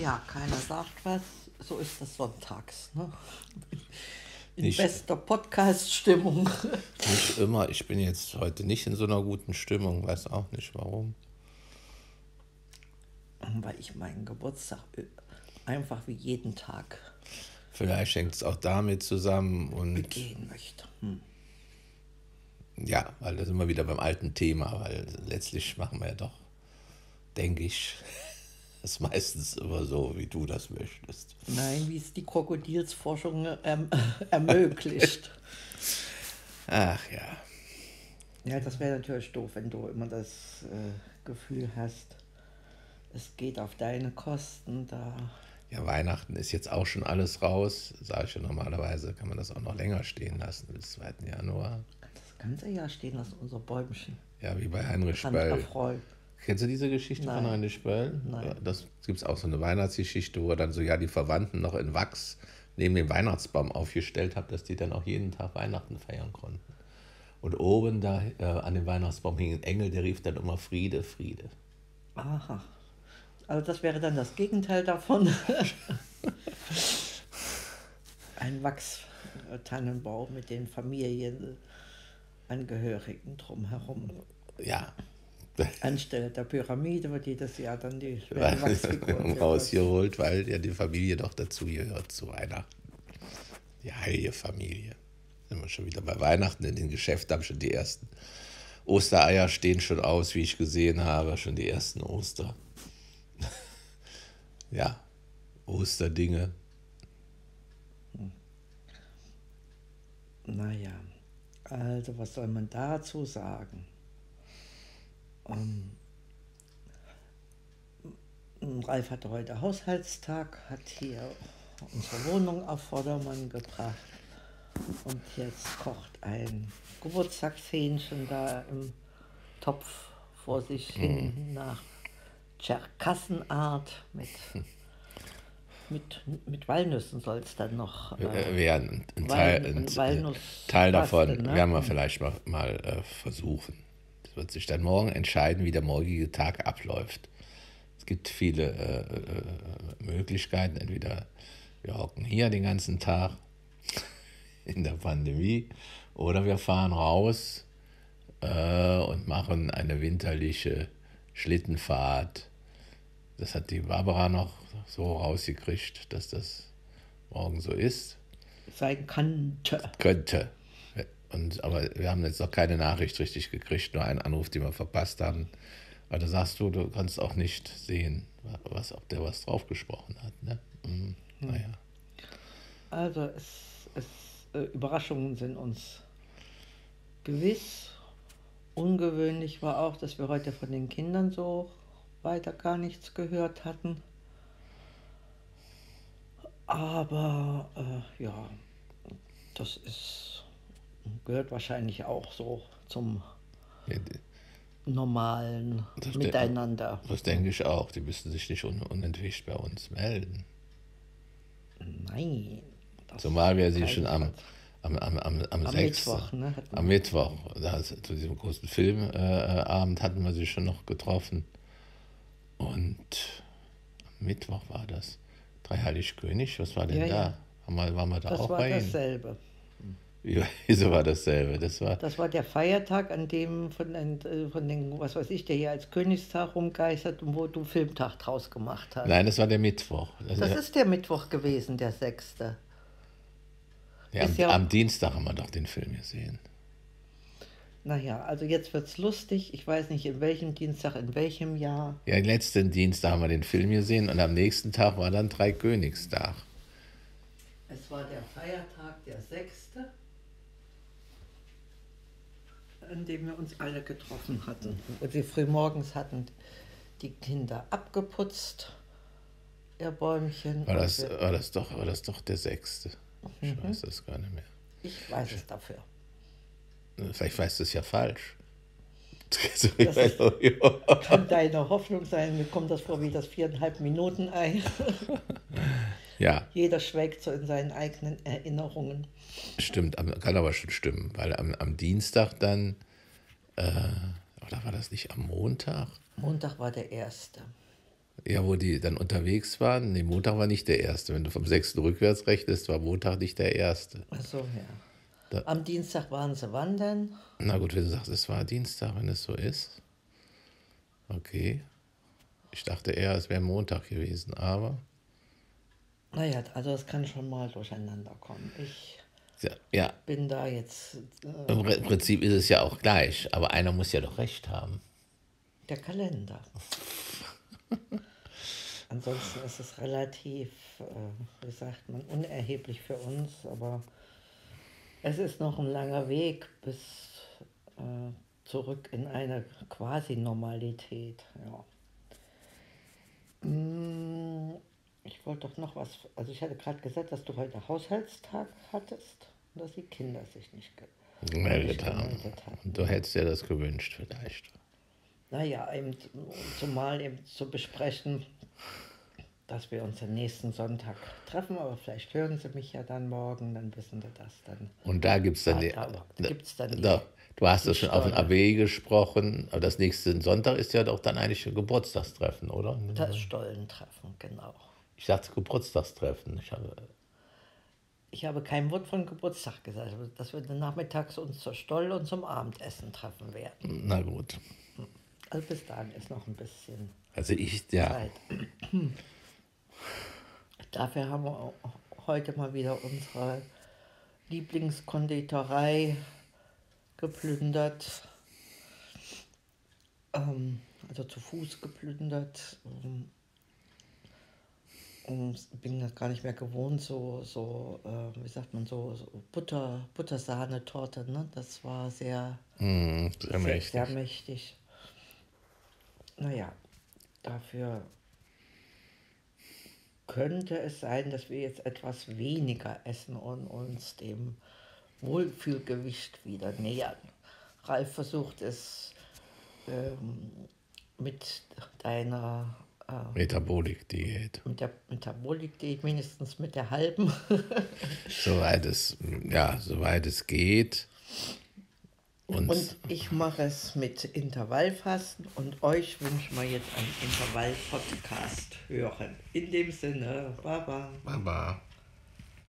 Ja, keiner sagt was. So ist das sonntags. Ne? In Nicht- bester Podcast-Stimmung. Nicht immer. Ich bin jetzt heute nicht in so einer guten Stimmung. Weiß auch nicht warum. Weil ich meinen Geburtstag einfach wie jeden Tag Vielleicht hängt es auch damit zusammen und begehen möchte. Hm. ja, weil da sind wir wieder beim alten Thema, weil letztlich machen wir ja doch, denke ich, das meistens immer so, wie du das möchtest. Nein, wie es die Krokodilsforschung erm ermöglicht. Ach ja. Ja, das wäre natürlich doof, wenn du immer das äh, Gefühl hast, es geht auf deine Kosten. Da Ja, Weihnachten ist jetzt auch schon alles raus. Sage ich ja normalerweise, kann man das auch noch länger stehen lassen, bis 2. Januar. das ganze Jahr stehen lassen, unser Bäumchen. Ja, wie bei Heinrich Böll. erfreut. Kennst du diese Geschichte von Nein. Heinrich Böll? Nein. Das gibt es auch so eine Weihnachtsgeschichte, wo er dann so ja die Verwandten noch in Wachs neben dem Weihnachtsbaum aufgestellt hat, dass die dann auch jeden Tag Weihnachten feiern konnten. Und oben da äh, an dem Weihnachtsbaum hing ein Engel, der rief dann immer Friede, Friede. Aha. Also das wäre dann das Gegenteil davon. Ein Wachstannenbaum mit den Familienangehörigen drumherum. Ja, Anstelle der Pyramide wird jedes Jahr dann die werden Wachsfiguren rausgeholt, weil ja die Familie doch dazu gehört zu Weihnachten. Die heilige Familie. Sind wir schon wieder bei Weihnachten. In den Geschäften haben schon die ersten Ostereier stehen schon aus, wie ich gesehen habe. Schon die ersten Oster. ja, Osterdinge. Naja, also was soll man dazu sagen? Ähm, Ralf hatte heute Haushaltstag, hat hier unsere Wohnung auf Vordermann gebracht und jetzt kocht ein Geburtstagshähnchen da im Topf vor sich hin nach Tscherkassenart mit, mit, mit Walnüssen soll es dann noch. Äh, wäre ein, ein, Teil, Walnuss- Teil davon ne? werden wir vielleicht mal, mal äh, versuchen. Wird sich dann morgen entscheiden, wie der morgige Tag abläuft. Es gibt viele äh, äh, Möglichkeiten. Entweder wir hocken hier den ganzen Tag in der Pandemie oder wir fahren raus äh, und machen eine winterliche Schlittenfahrt. Das hat die Barbara noch so rausgekriegt, dass das morgen so ist sein könnte. könnte. Und, aber wir haben jetzt noch keine Nachricht richtig gekriegt, nur einen Anruf, den wir verpasst haben. Weil da sagst du, du kannst auch nicht sehen, was, ob der was draufgesprochen hat. Ne? Mhm. Naja. Also es, es, äh, Überraschungen sind uns gewiss. Ungewöhnlich war auch, dass wir heute von den Kindern so weiter gar nichts gehört hatten. Aber äh, ja, das ist, gehört wahrscheinlich auch so zum Ja, normalen Das Miteinander. Das denke ich auch. Die müssten sich nicht un unentwischt bei uns melden. Nein. das Zumal wir sie schon am, am, am, am, am, Am 6. Mittwoch, ne, Am Mittwoch, da, zu diesem großen Filmabend äh, Abend hatten wir sie schon noch getroffen. Und am Mittwoch war das. Drei Heiligkönig, was war denn Ja, da? ja. Haben wir, waren wir da Das auch war bei Ihnen? dasselbe. Wie- Wieso war dasselbe? Das war, Das war der Feiertag, an dem von den, äh, von den, was weiß ich, der hier als Königstag rumgeistert und wo du Filmtag draus gemacht hast. nein, das war der Mittwoch. Das, Das ist der Mittwoch gewesen, der sechste. ja, am, ja- am Dienstag haben wir doch den Film gesehen. Naja, also jetzt wird's lustig. Ich weiß nicht, in welchem Dienstag, in welchem Jahr. Ja, letzten Dienstag haben wir den Film gesehen und am nächsten Tag war dann Dreikönigstag. Es war der Feiertag, der sechste, an dem wir uns alle getroffen hatten. Und wir frühmorgens hatten die Kinder abgeputzt, ihr Bäumchen. War das, war das, doch, war das doch der sechste? Ich Mhm. weiß das gar nicht mehr. ich weiß es dafür. Vielleicht weißt du es ja falsch. Das ist- Kann deine Hoffnung sein, mir kommt das vor wie das viereinhalb Minuten Ei. ja, Jeder schwelgt so in seinen eigenen Erinnerungen. stimmt, kann aber schon stimmen, weil am, am Dienstag dann, äh, oder war das nicht am Montag? Montag war der erste. Ja, wo die dann unterwegs waren. Nee, Montag war nicht der erste. Wenn du vom 6. rückwärts rechnest, war Montag nicht der erste. Ach so, ja. Da- Am Dienstag waren sie wandern. Na gut, wenn du sagst, es war Dienstag, wenn es so ist. Okay. Ich dachte eher, es wäre Montag gewesen, aber. Naja, also es kann schon mal durcheinander kommen. Ich Ja, ja bin da jetzt äh, im Prinzip ist es ja auch gleich, aber einer muss ja doch recht haben. der Kalender. Ansonsten ist es relativ, äh, wie sagt man, unerheblich für uns, aber es ist noch ein langer Weg bis äh, zurück in eine Quasi-Normalität. Ja. Ich wollte doch noch was, also ich hatte gerade gesagt, dass du heute Haushaltstag hattest und dass die Kinder sich nicht ge Gemeldet haben. haben. Du hättest dir das gewünscht, vielleicht. Naja, eben zumal eben zu besprechen, dass wir uns am nächsten Sonntag treffen, aber vielleicht hören sie mich ja dann morgen, dann wissen sie das dann. Und da gibt es dann die. da- da gibt's dann die- du hast es schon auf den. AB gesprochen, aber das nächste Sonntag ist ja doch dann eigentlich ein Geburtstagstreffen, oder? Das Stollentreffen, genau. Ich sagte Geburtstagstreffen. Ich habe, Ich habe kein Wort von Geburtstag gesagt, dass wir dann nachmittags uns zur Stoll und zum Abendessen treffen werden. na gut. Also bis dahin ist noch ein bisschen Also ich, ja, Zeit. Dafür haben wir heute mal wieder unsere Lieblingskonditorei geplündert. Ähm, also zu Fuß geplündert. Ähm, und bin das gar nicht mehr gewohnt, so, so äh, wie sagt man, so, so Butter, Buttersahne-Torte. Ne? Das war sehr, sehr sehr, mächtig. sehr mächtig. Naja, dafür könnte es sein, dass wir jetzt etwas weniger essen und uns dem Wohlfühlgewicht wieder nähern. Ralf versucht es ähm, mit deiner äh, Metabolik-Diät. mit der Metabolik-Diät, mindestens mit der halben. Soweit es, ja, soweit es geht. Und, Und ich mache es mit Intervallfasten und euch wünschen wir jetzt einen Intervall-Podcast hören. In dem Sinne, Baba. Baba.